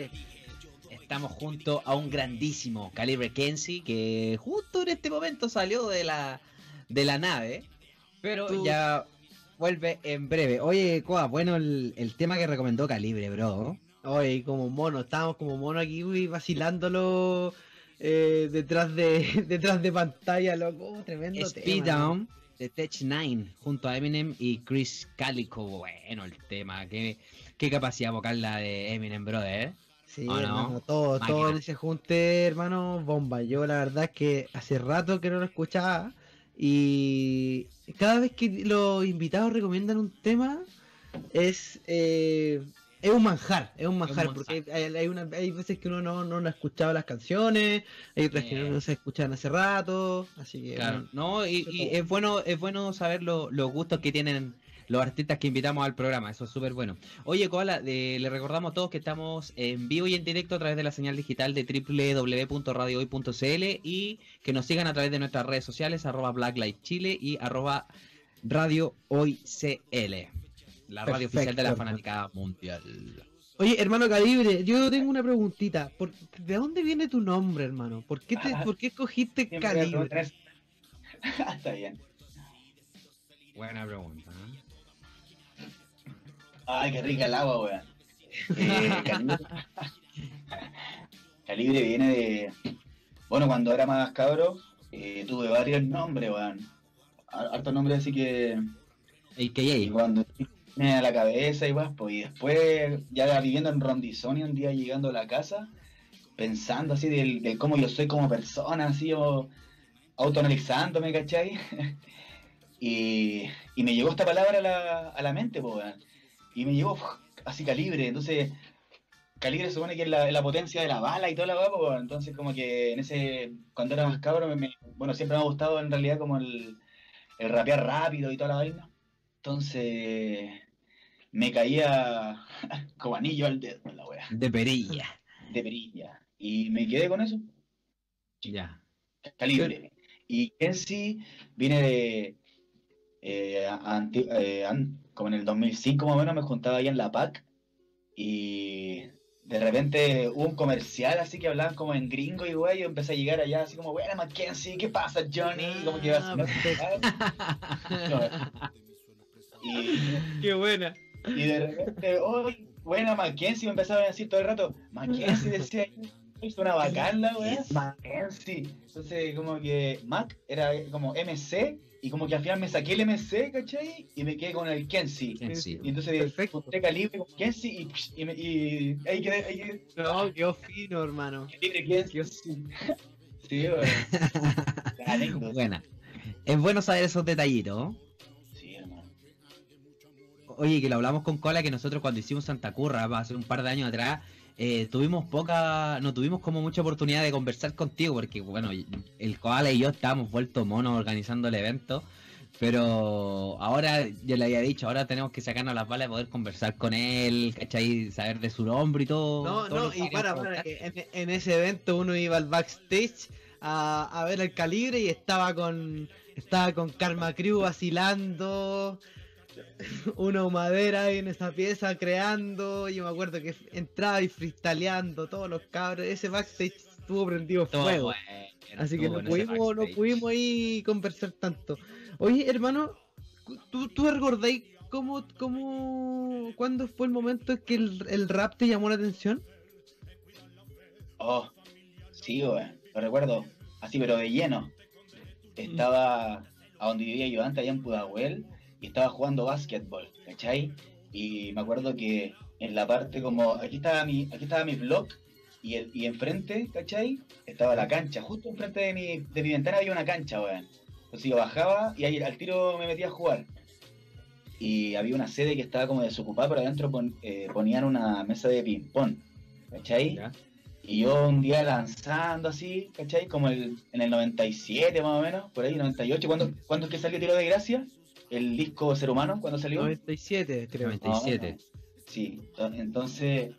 [SPEAKER 1] Estamos junto a un grandísimo Calibre Kenzie que justo en este momento salió de la de la nave, pero
[SPEAKER 2] Tú-
[SPEAKER 1] ya vuelve en breve. Oye, Coa, bueno el, el tema que recomendó Calibre, bro.
[SPEAKER 2] Oye, como mono, estábamos como mono aquí uy, vacilándolo eh, detrás de [laughs] detrás de pantalla, loco. Tremendo
[SPEAKER 1] Speed
[SPEAKER 2] tema, ¿no?
[SPEAKER 1] Down de Tech 9 junto a Eminem y Chris Calico. Bueno, el tema, qué, qué capacidad vocal la de Eminem, brother.
[SPEAKER 2] Sí,
[SPEAKER 1] ¿O no?
[SPEAKER 2] todo,
[SPEAKER 1] Máquina.
[SPEAKER 2] todo en ese junte, hermano, bomba. Yo la verdad es que hace rato que no lo escuchaba y cada vez que los invitados recomiendan un tema es eh, es un manjar, es un manjar,
[SPEAKER 1] manjar.
[SPEAKER 2] porque hay, hay, una- hay veces que uno no, no, no ha escuchado las canciones, hay otras que
[SPEAKER 1] Eh.
[SPEAKER 2] no se escuchan hace rato, así que
[SPEAKER 1] Claro, no, y, es bueno, es bueno saber lo- los gustos que tienen los artistas que invitamos al programa, eso es súper bueno. Oye, Koala, eh, le recordamos a todos que estamos en vivo y en directo a través de la señal digital de www.radiohoy.cl y que nos sigan a través de nuestras redes sociales, arroba Black Lives Chile y arroba Radio Hoy CL, la radio oficial de la fanática mundial.
[SPEAKER 2] Oye, hermano Calibre, yo tengo una preguntita. ¿Por- ¿De dónde viene tu nombre, hermano? ¿Por qué, te,
[SPEAKER 4] Ah,
[SPEAKER 2] ¿por qué escogiste Calibre? [laughs]
[SPEAKER 4] Está bien.
[SPEAKER 1] Buena pregunta. ¿eh?
[SPEAKER 4] Ay, qué rica el agua, weón. [laughs] Eh, calibre... Calibre viene de. Bueno, cuando era más cabro, eh, tuve varios nombres, weón. Har- Hartos nombres, así que. Y cuando me a la cabeza y pues, pues, y después, ya viviendo en Rondizoni, un día llegando a la casa, pensando así del cómo yo soy como persona, así, o autoanalizándome, ¿cachai? [laughs] y, y me llegó esta palabra a la, a la mente, pues. Y me llegó así calibre, entonces calibre supone que es la, la potencia de la bala y toda la guapa, pues, entonces como que en ese, cuando era más cabro, me- me- bueno, siempre me ha gustado en realidad como el, el rapear rápido y toda la vaina. Entonces me caía como anillo al dedo la wea,
[SPEAKER 1] De perilla.
[SPEAKER 4] de perilla. Y me quedé con eso,
[SPEAKER 1] Ya.
[SPEAKER 4] calibre. Y Kenzie viene de. eh, anti- eh, como en el 2005 más o menos me juntaba ahí en la PAC y de repente hubo un comercial así que hablaban como en gringo y güey, yo empecé a llegar allá así como, buena Mackenzie, ¿qué pasa Johnny? Y como que iba
[SPEAKER 2] Ah,
[SPEAKER 4] y,
[SPEAKER 2] Qué buena.
[SPEAKER 4] Y de repente, [laughs] oh, buena Mackenzie, me empezaban a decir todo el rato, Mackenzie decía, es una bacán la weá, Mackenzie. Entonces como que Mac era como MC y como que al final me saqué el MC, ¿cachai? Y me quedé con el Kenzie.
[SPEAKER 1] Kenzie.
[SPEAKER 4] Y entonces
[SPEAKER 2] Perfecto.
[SPEAKER 4] calibre con Kenzie y, psh, y, me- y ahí quedé, ahí quedé.
[SPEAKER 2] No, qué fino, hermano.
[SPEAKER 4] Calibre Kenzie. Sí, weón. [laughs]
[SPEAKER 1] Buena. Es bueno saber esos detallitos. Oye, que lo hablamos con Cola, que nosotros cuando hicimos Santa Curra, hace un par de años atrás, eh, tuvimos poca, no tuvimos como mucha oportunidad de conversar contigo, porque bueno, el Koala y yo estábamos vueltos monos organizando el evento, pero ahora, yo le había dicho, ahora tenemos que sacarnos las balas y poder conversar con él, ¿cachai? Saber de su nombre y todo.
[SPEAKER 2] No,
[SPEAKER 1] todo
[SPEAKER 2] no, y para, para, que en, en ese evento uno iba al backstage a, a ver el calibre y estaba con estaba con Karma Crew vacilando, [laughs] una madera ahí en esa pieza creando, yo me acuerdo que entraba y freestyleando todos los cabros, ese backstage estuvo prendido
[SPEAKER 1] Todo
[SPEAKER 2] fuego.
[SPEAKER 1] bueno,
[SPEAKER 2] Así que no pudimos, no pudimos ahí conversar tanto. Oye, hermano, ¿tú, tú recordáis cómo, cómo, cuándo fue el momento en que el, el rap te llamó la atención?
[SPEAKER 4] Oh, sí, weón, lo recuerdo. Así, pero de lleno. Estaba a donde vivía yo antes, allá en Pudahuel, y estaba jugando básquetbol, ¿cachai? Y me acuerdo que en la parte como, aquí estaba mi, aquí estaba mi blog, y, el, y enfrente, ¿cachai? Estaba la cancha, justo enfrente de mi, de mi ventana había una cancha, weón. Entonces yo bajaba y ahí al tiro me metía a jugar. Y había una sede que estaba como desocupada, pero adentro pon- eh, ponían una mesa de ping-pong, ¿cachai?
[SPEAKER 1] Ya.
[SPEAKER 4] Y yo un día lanzando así, ¿cachai? Como el, en el 97 más o menos, por ahí, 98. ¿Cuándo, ¿cuándo es que salió Tiro de Gracia? El disco Ser Humano, ¿cuándo salió?
[SPEAKER 2] 97, creo.
[SPEAKER 1] 97.
[SPEAKER 4] Sí, to- entonces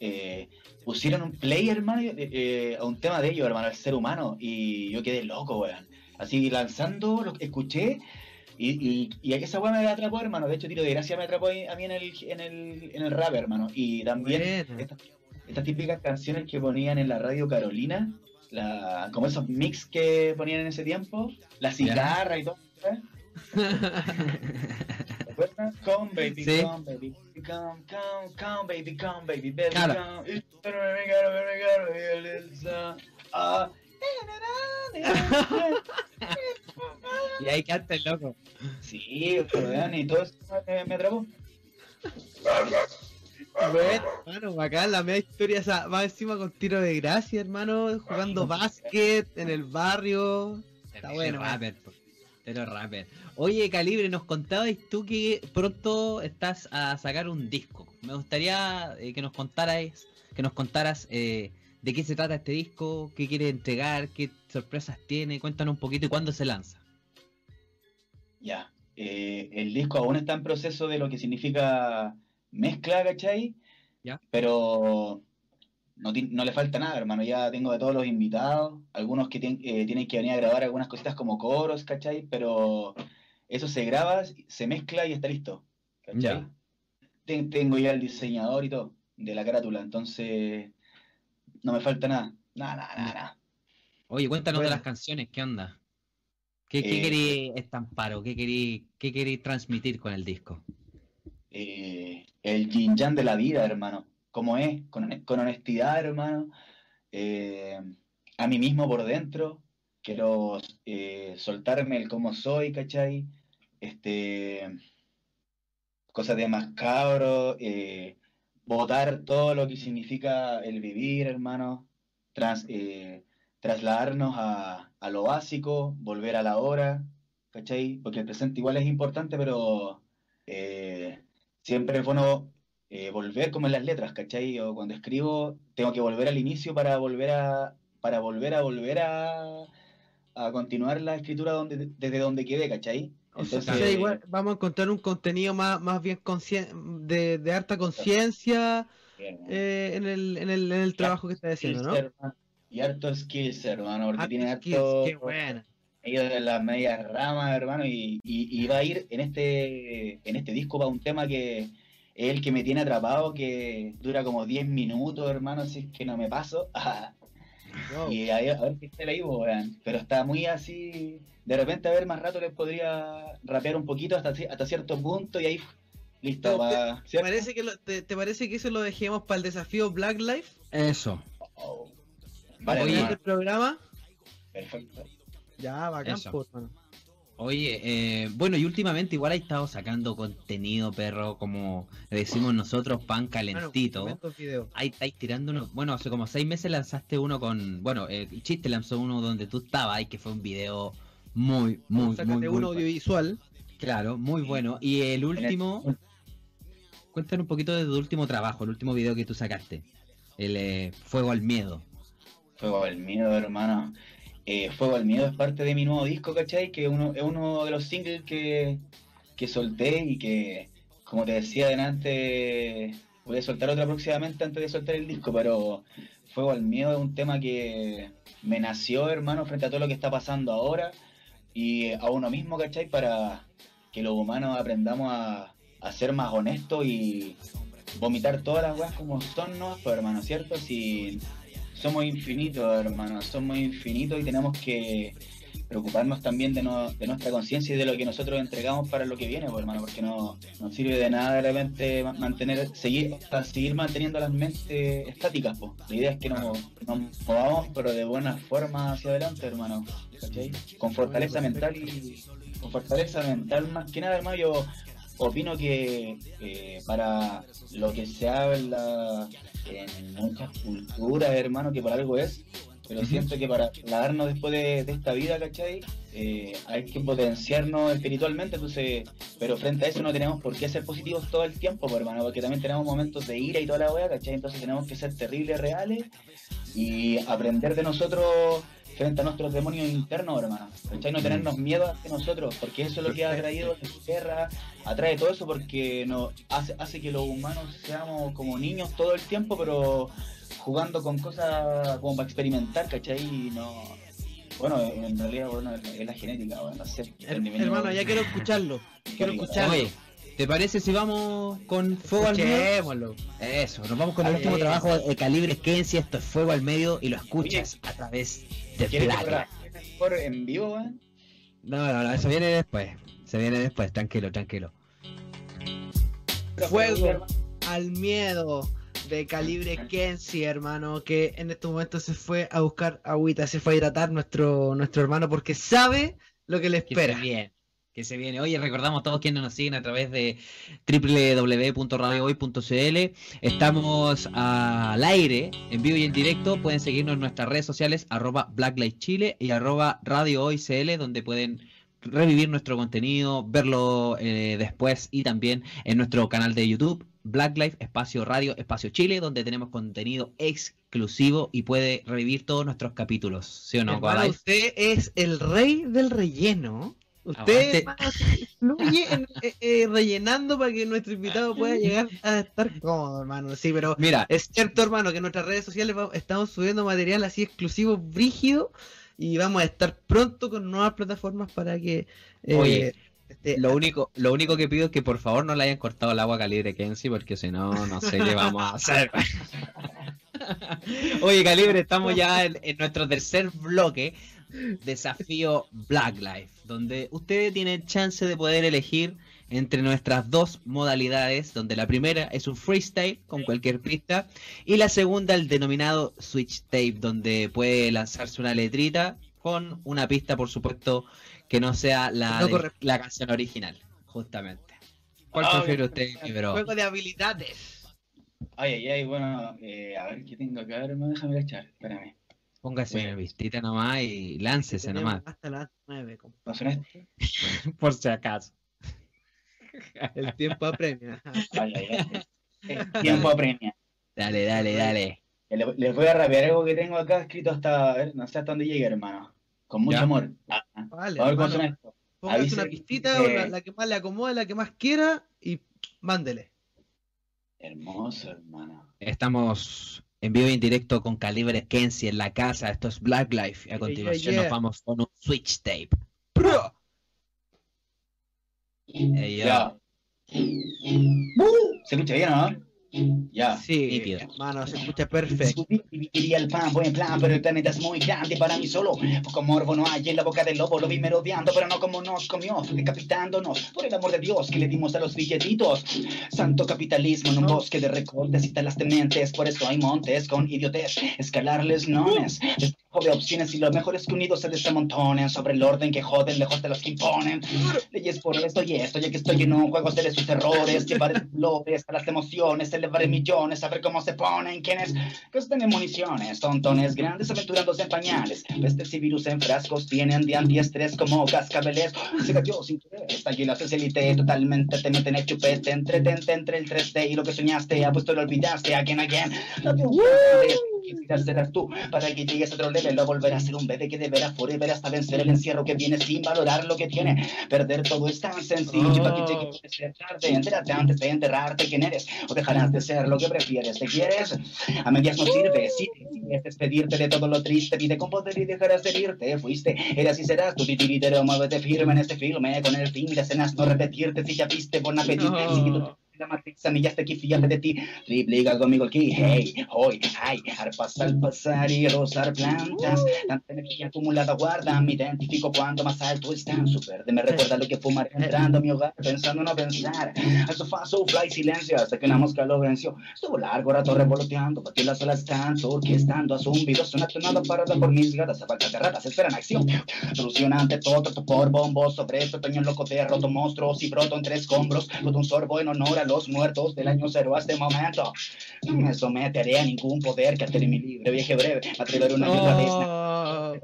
[SPEAKER 4] eh, pusieron un play, hermano, eh, eh, a un tema de ellos, hermano, el ser humano, y yo quedé loco, weón. Así lanzando, lo escuché, y, y, y esa weá me atrapó, hermano. De hecho, Tiro de Gracia me atrapó a mí en el, en el, en el rap, hermano. Y también estas, estas típicas canciones que ponían en la radio Carolina, la, como esos mix que ponían en ese tiempo, la cigarra y todo. ¿eh? ¿Te acuerdas? Come baby,
[SPEAKER 1] Sí.
[SPEAKER 4] come baby, come, come, come baby, come baby, baby,
[SPEAKER 1] Claro.
[SPEAKER 4] come.
[SPEAKER 1] Y ahí canta el loco.
[SPEAKER 4] Sí, weón, y todo eso me, me atrapó.
[SPEAKER 2] Bueno, hermano, bacán, la media historia esa, va encima con tiro de gracia, hermano, jugando básquet en el barrio. Está
[SPEAKER 1] Pero
[SPEAKER 2] bueno,
[SPEAKER 1] rapper. Pero rapper. Oye, Calibre, nos contabas tú que pronto estás a sacar un disco. Me gustaría eh, que nos contaras, que nos contaras eh, de qué se trata este disco, qué quiere entregar, qué sorpresas tiene. Cuéntanos un poquito y cuándo se lanza.
[SPEAKER 4] Ya. eh, el disco aún está en proceso de lo que significa mezcla, ¿cachai?
[SPEAKER 1] Ya.
[SPEAKER 4] Pero no, le falta nada, hermano. Ya tengo de todos los invitados, algunos que tien- eh, tienen que venir a grabar algunas cositas como coros, ¿cachai? Pero eso se graba, se mezcla y está listo, ¿cachai?
[SPEAKER 1] Ya.
[SPEAKER 4] Ten- tengo ya el diseñador y todo de la carátula, entonces no me falta nada. Nada, nada, nada, nada.
[SPEAKER 1] Oye, cuéntanos de las canciones, ¿qué onda? ¿Qué, qué
[SPEAKER 4] Eh,
[SPEAKER 1] querí estampar o qué querí, qué querí transmitir con el disco?
[SPEAKER 4] eh, el yin yang de la vida, hermano. Como es, con, con honestidad, hermano. Eh, a mí mismo por dentro. Quiero eh, soltarme el cómo soy, ¿cachai? Este, cosas de más cabro, eh, botar todo lo que significa el vivir, hermano. Trans, eh, trasladarnos a, a lo básico, volver a la hora, ¿cachai? Porque el presente igual es importante, pero siempre es bueno eh, volver como en las letras, ¿cachai? O cuando escribo tengo que volver al inicio para volver a, para volver a volver a, a continuar la escritura donde, desde donde quedé, ¿cachai? Entonces,
[SPEAKER 2] o sea, igual vamos a encontrar un contenido más, más bien de, de harta conciencia eh, en, el, en, el, en el trabajo que estás haciendo, ¿no?
[SPEAKER 4] hermano. Y harto skills, hermano, porque
[SPEAKER 2] Harto
[SPEAKER 4] tiene
[SPEAKER 2] skills,
[SPEAKER 4] harto
[SPEAKER 2] qué buena.
[SPEAKER 4] de las medias ramas, hermano, y, y, y va a ir en este, en este disco va un tema que es el que me tiene atrapado, que dura como 10 minutos, hermano, si es que no me paso. [laughs]
[SPEAKER 2] Wow.
[SPEAKER 4] Y ahí, a ver qué está ahí, weón. Pero está muy así. De repente, a ver, más rato les podría rapear un poquito hasta, hasta cierto punto y ahí listo. Va-
[SPEAKER 2] ¿Te parece, que lo- te, te parece que eso lo dejemos para el desafío Black Life?
[SPEAKER 1] Eso.
[SPEAKER 4] Oh. Vale,
[SPEAKER 1] Oye,
[SPEAKER 2] ¿Este
[SPEAKER 4] hermano,
[SPEAKER 2] programa?
[SPEAKER 4] perfecto.
[SPEAKER 2] Ya, bacán, pues, hermano.
[SPEAKER 1] Oye, eh, bueno, y últimamente igual he estado sacando contenido, perro, como le decimos nosotros, pan calentito.
[SPEAKER 2] Bueno.
[SPEAKER 1] Ahí estáis tirando uno. Bueno, hace como seis meses lanzaste uno con. Bueno, eh, Chiste lanzó uno donde tú estabas y que fue un video muy, muy,
[SPEAKER 2] Sácate
[SPEAKER 1] muy, muy
[SPEAKER 2] un
[SPEAKER 1] bueno.
[SPEAKER 2] audiovisual.
[SPEAKER 1] Claro, muy bueno. Y el último. Cuéntanos un poquito de tu último trabajo, el último video que tú sacaste. El eh, Fuego al Miedo.
[SPEAKER 4] Fuego al miedo, hermano. Eh, Fuego al miedo es parte de mi nuevo disco, ¿cachai? Que uno, es uno de los singles que, que solté y que, como te decía adelante, voy a soltar otra próximamente antes de soltar el disco, pero Fuego al miedo es un tema que me nació, hermano, frente a todo lo que está pasando ahora y a uno mismo, ¿cachai? Para que los humanos aprendamos a, a ser más honestos y vomitar todas las weas como son, ¿no? Pues, hermano, ¿cierto? Sin somos infinitos, hermano, somos infinitos y tenemos que preocuparnos también de, no- de nuestra conciencia y de lo que nosotros entregamos para lo que viene, pues, hermano, porque no nos sirve de nada de repente ma- mantener, seguir, seguir manteniendo las mentes estáticas, pues. La idea es que nos, nos movamos, pero de buena forma hacia adelante, hermano, ¿cachai? Con fortaleza mental y con fortaleza mental más que nada, hermano, yo opino que eh, para lo que se habla en muchas culturas, hermano, que por algo es, pero siento que para darnos después de, de esta vida, ¿cachai? Eh, hay que potenciarnos espiritualmente, entonces, pero frente a eso no tenemos por qué ser positivos todo el tiempo, pues, hermano, porque también tenemos momentos de ira y toda la wea, ¿cachai? Entonces tenemos que ser terribles, reales y aprender de nosotros frente a nuestros demonios internos, hermano. ¿Cachai? No tenernos miedo hacia nosotros, porque eso es lo que ha traído la guerra, atrae todo eso porque nos hace, hace que los humanos seamos como niños todo el tiempo, pero jugando con cosas como para experimentar, ¿cachai? Y no... Bueno, en realidad, bueno, es la genética, bueno, no sé.
[SPEAKER 2] Her- hermano, ya quiero escucharlo. [laughs] Quiero escucharlo.
[SPEAKER 1] Oye, ¿te parece si vamos con fuego al medio? Eso, nos vamos con el
[SPEAKER 4] Ay,
[SPEAKER 1] último trabajo de Calibre Kenzie, esto es Fuego al Medio y lo escuchas a través de
[SPEAKER 4] ¿Quieres que
[SPEAKER 1] Black.
[SPEAKER 4] fuera por en vivo, weón?
[SPEAKER 1] No, no, no, eso viene después. Se viene después, tranquilo, tranquilo.
[SPEAKER 2] Fuego al miedo de calibre Kenzie, hermano, que en este momento se fue a buscar agüita, se fue a hidratar nuestro, nuestro hermano porque sabe lo que le
[SPEAKER 1] Que
[SPEAKER 2] espera.
[SPEAKER 1] se viene. Que se viene. Oye, recordamos a todos quienes nos siguen a través de www.radiohoy.cl. Estamos al aire, en vivo y en directo. Pueden seguirnos en nuestras redes sociales, arroba BlacklightChile y arroba Radio Hoy CL, donde pueden revivir nuestro contenido, verlo eh, después y también en nuestro canal de YouTube, Black Life, Espacio Radio, Espacio Chile, donde tenemos contenido exclusivo y puede revivir todos nuestros capítulos. ¿Sí o no,
[SPEAKER 2] Hermano, usted es el rey del relleno. Usted [laughs] fluye eh, eh, rellenando para que nuestro invitado pueda llegar a estar cómodo, hermano. Sí, pero
[SPEAKER 1] Mira,
[SPEAKER 2] es cierto, hermano, que en nuestras redes sociales estamos subiendo material así exclusivo, brígido, y vamos a estar pronto con nuevas plataformas para que... eh,
[SPEAKER 1] Oye,
[SPEAKER 2] esté-
[SPEAKER 1] Lo único, lo único que pido es que por favor no le hayan cortado el agua calibre Kenzie, porque si no, no sé qué vamos a hacer. [laughs] Oye, calibre, estamos ya en, en nuestro tercer bloque, desafío Black Life, donde ustedes tienen chance de poder elegir entre nuestras dos modalidades, donde la primera es un freestyle con cualquier pista, y la segunda el denominado switch tape, donde puede lanzarse una letrita con una pista, por supuesto, que no sea la,
[SPEAKER 2] No
[SPEAKER 1] de-
[SPEAKER 2] corre-
[SPEAKER 1] la canción original, justamente. ¿Cuál
[SPEAKER 4] Ah,
[SPEAKER 1] prefiere usted, mi bro?
[SPEAKER 2] Juego de habilidades.
[SPEAKER 4] Ay, ay, ay, bueno, eh, a ver qué tengo acá, hermano, déjame echar, espérame.
[SPEAKER 1] Póngase
[SPEAKER 4] Bueno.
[SPEAKER 1] una vistita nomás y láncese nomás,
[SPEAKER 2] Hasta las 9, compadre.
[SPEAKER 4] ¿No [laughs]
[SPEAKER 1] por si acaso. [laughs]
[SPEAKER 2] El tiempo apremia.
[SPEAKER 4] Ay, ay, ay. Es Tiempo apremia.
[SPEAKER 1] Dale, dale, dale.
[SPEAKER 4] Le- Les voy a rapear algo que tengo acá escrito hasta, a ver, no sé hasta dónde llegue, hermano. Con mucho
[SPEAKER 1] Ya.
[SPEAKER 4] amor. Ah, ah.
[SPEAKER 2] Vale,
[SPEAKER 4] a ver cómo suena esto.
[SPEAKER 2] Póngase una
[SPEAKER 4] que-
[SPEAKER 2] pistita, o la,
[SPEAKER 4] que-
[SPEAKER 2] la que más le acomode, la que más quiera, y mándele.
[SPEAKER 4] Hermoso, hermano.
[SPEAKER 1] Estamos en vivo y en directo con Calibre Kenzie en la casa. Esto es Black Life. Y a
[SPEAKER 2] Yeah,
[SPEAKER 1] continuación
[SPEAKER 2] yeah,
[SPEAKER 1] nos vamos con un switch tape. Pro. Ey, yo.
[SPEAKER 4] Ya. ¿Se escucha bien, o no? Ya.
[SPEAKER 2] Sí,
[SPEAKER 1] nítido.
[SPEAKER 2] hermano, se escucha perfecto.
[SPEAKER 4] Viviría el pan, buen plan, pero el planeta es muy grande para mí solo. Poco morbo no hay en la boca del lobo, lo vi merodeando, pero no como nos comió, decapitándonos. Por el amor de Dios que le dimos a los billetitos. Santo capitalismo en un bosque de recortes y talas tementes, por eso hay montes con idiotez, escalarles nones. De opciones y los mejores que unidos se desamontonen sobre el orden que joden lejos de los que imponen. Leyes por esto y esto, ya que estoy en un juego de sus errores, llevar flores a las emociones, elevar millones, saber cómo se ponen, quienes gastan en municiones, tontones grandes aventurándose en pañales, pestes y virus en frascos, vienen de antiestrés como cascabeles, se cayó sin querer, estalló la socialité, totalmente te meten el chupete, entretente entre el 3D y lo que soñaste, apuesto lo olvidaste, again, again, date un Quizás serás tú para que llegues a otro level o volver a ser un bebé que deberá forever hasta vencer el encierro que viene sin valorar lo que tiene. Perder todo es tan sencillo para que llegue a ser tarde. Entérate antes de enterrarte quién eres o dejarás de ser lo que prefieres. ¿Te quieres? A medias no sirve. Si decides despedirte de todo lo triste, pide con poder y dejarás de irte. Fuiste, eras y serás tu titiritero. Muévete firme en este filme con el fin de escenas no repetirte si ya viste buen apetito.
[SPEAKER 2] No.
[SPEAKER 4] Ya está aquí, fíjate de ti. Triplica conmigo aquí, hey, hoy, ay, arpas al pasar y rozar plantas. Tanta energía acumulada guarda, me identifico cuando más alto están. Su verde me recuerda lo que fumar entrando a mi hogar, pensando no pensar. Al sofá, sopla y silencio hasta que una mosca lo venció. Estuvo largo rato revoloteando, porque las olas tanto, orquestando a zumbidos, una tonada parada por mis gatas, a falta de ratas, esperan acción. Solucionante todo, por bombos, sobre este peñón loco de roto monstruos y broto entre escombros, con un sorbo en honor a los muertos del año cero a este momento. No me someteré a ningún poder que altere mi libre viaje breve, me atreveré una y vez.
[SPEAKER 2] Oh,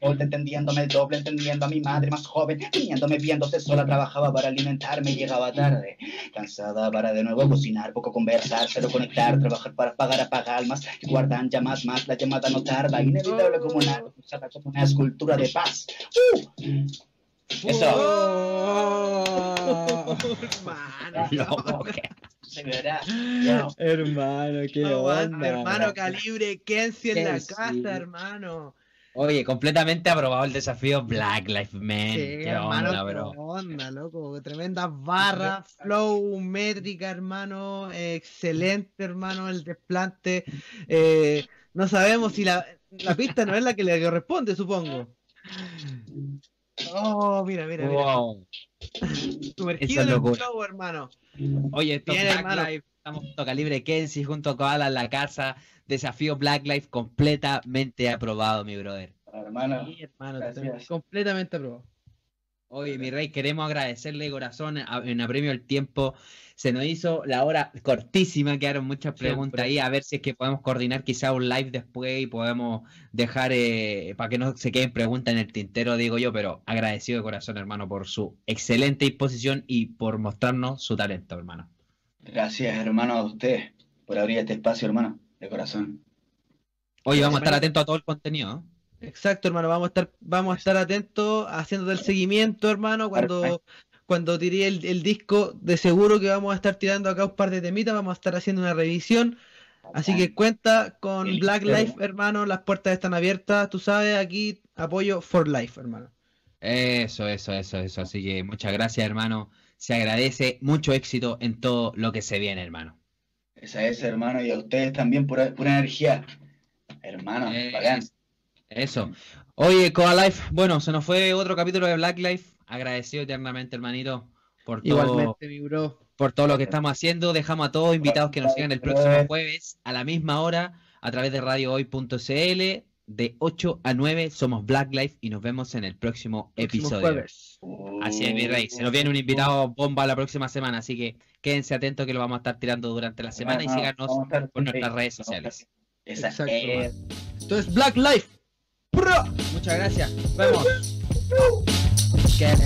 [SPEAKER 4] Volta entendiéndome el doble, entendiendo a mi madre más joven, viéndome viéndose sola, trabajaba para alimentarme, llegaba tarde, cansada para de nuevo cocinar, poco conversar, cero conectar, trabajar para pagar a almas que guardan llamas más, la llamada no tarda, inevitable como una, usada como una escultura de paz. ¡Uh! Eso.
[SPEAKER 2] Oh, hermano, [laughs]
[SPEAKER 1] No,
[SPEAKER 2] hermano, qué
[SPEAKER 1] Aguante,
[SPEAKER 2] onda, hermano, calibre Kenzie en la casa, hermano.
[SPEAKER 1] Oye, completamente aprobado el desafío Black Lives Man.
[SPEAKER 2] Sí,
[SPEAKER 1] Qué
[SPEAKER 2] hermano,
[SPEAKER 1] onda,
[SPEAKER 2] qué onda, loco. Tremendas barras, flow, métrica, hermano. eh, excelente, hermano, el desplante. Eh, no sabemos si la, la pista no es la que le corresponde, supongo. [laughs] Oh, mira, mira, mira. [laughs] Sumergido en el flow, hermano.
[SPEAKER 1] Oye, esto es
[SPEAKER 2] Bien,
[SPEAKER 1] Black
[SPEAKER 2] hermano.
[SPEAKER 1] Lives. Estamos junto a Calibre Kenzie, junto a Koala en la casa. Desafío Black Lives completamente aprobado, mi brother.
[SPEAKER 4] Hermano,
[SPEAKER 2] Sí, hermano, completamente aprobado.
[SPEAKER 1] Oye, mi rey, queremos agradecerle de corazón a- en apremio el tiempo. Se nos hizo la hora cortísima, quedaron muchas preguntas
[SPEAKER 2] Siempre.
[SPEAKER 1] ahí, a ver si es que podemos coordinar quizá un live después y podemos dejar eh, para que no se queden preguntas en el tintero, digo yo, pero agradecido de corazón, hermano, por su excelente disposición y por mostrarnos su talento, hermano.
[SPEAKER 4] gracias hermano a usted por abrir este espacio, hermano, de corazón.
[SPEAKER 1] Oye, vamos a estar atentos a todo el contenido. ¿eh?
[SPEAKER 2] Exacto, hermano, vamos a estar, vamos a estar atentos haciéndote el seguimiento, hermano, cuando,
[SPEAKER 4] Perfecto.
[SPEAKER 2] Cuando tiré el, el disco, de seguro que vamos a estar tirando acá un par de temitas, vamos a estar haciendo una revisión, así que cuenta con. Black Life, hermano, las puertas están abiertas, tú sabes, aquí apoyo for life, hermano.
[SPEAKER 1] Eso, eso, eso, eso. Así que muchas gracias, hermano. Se agradece mucho éxito en todo lo que se viene, hermano.
[SPEAKER 4] Esa es, hermano, y a ustedes también pura, pura energía. Hermano,
[SPEAKER 1] Eh,
[SPEAKER 4] bacán.
[SPEAKER 1] Eso. Oye, Coa Life, bueno, se nos fue otro capítulo de Black Life. Agradecido eternamente, hermanito, por todo,
[SPEAKER 2] Igualmente, mi bro.
[SPEAKER 1] por todo lo que estamos haciendo. Dejamos a todos invitados que nos sigan el próximo jueves a la misma hora a través de radiohoy.cl. De 8 a 9 somos Black Life y nos vemos en el próximo
[SPEAKER 2] Próximo
[SPEAKER 1] episodio.
[SPEAKER 2] jueves.
[SPEAKER 1] Así es, mi rey. Se nos viene un invitado bomba la próxima semana, así que quédense atentos que lo vamos a estar tirando durante la semana y síganos por nuestras redes sociales.
[SPEAKER 2] Exacto,
[SPEAKER 4] es.
[SPEAKER 2] Entonces, Black Life.
[SPEAKER 1] Muchas gracias. Nos vemos. Que-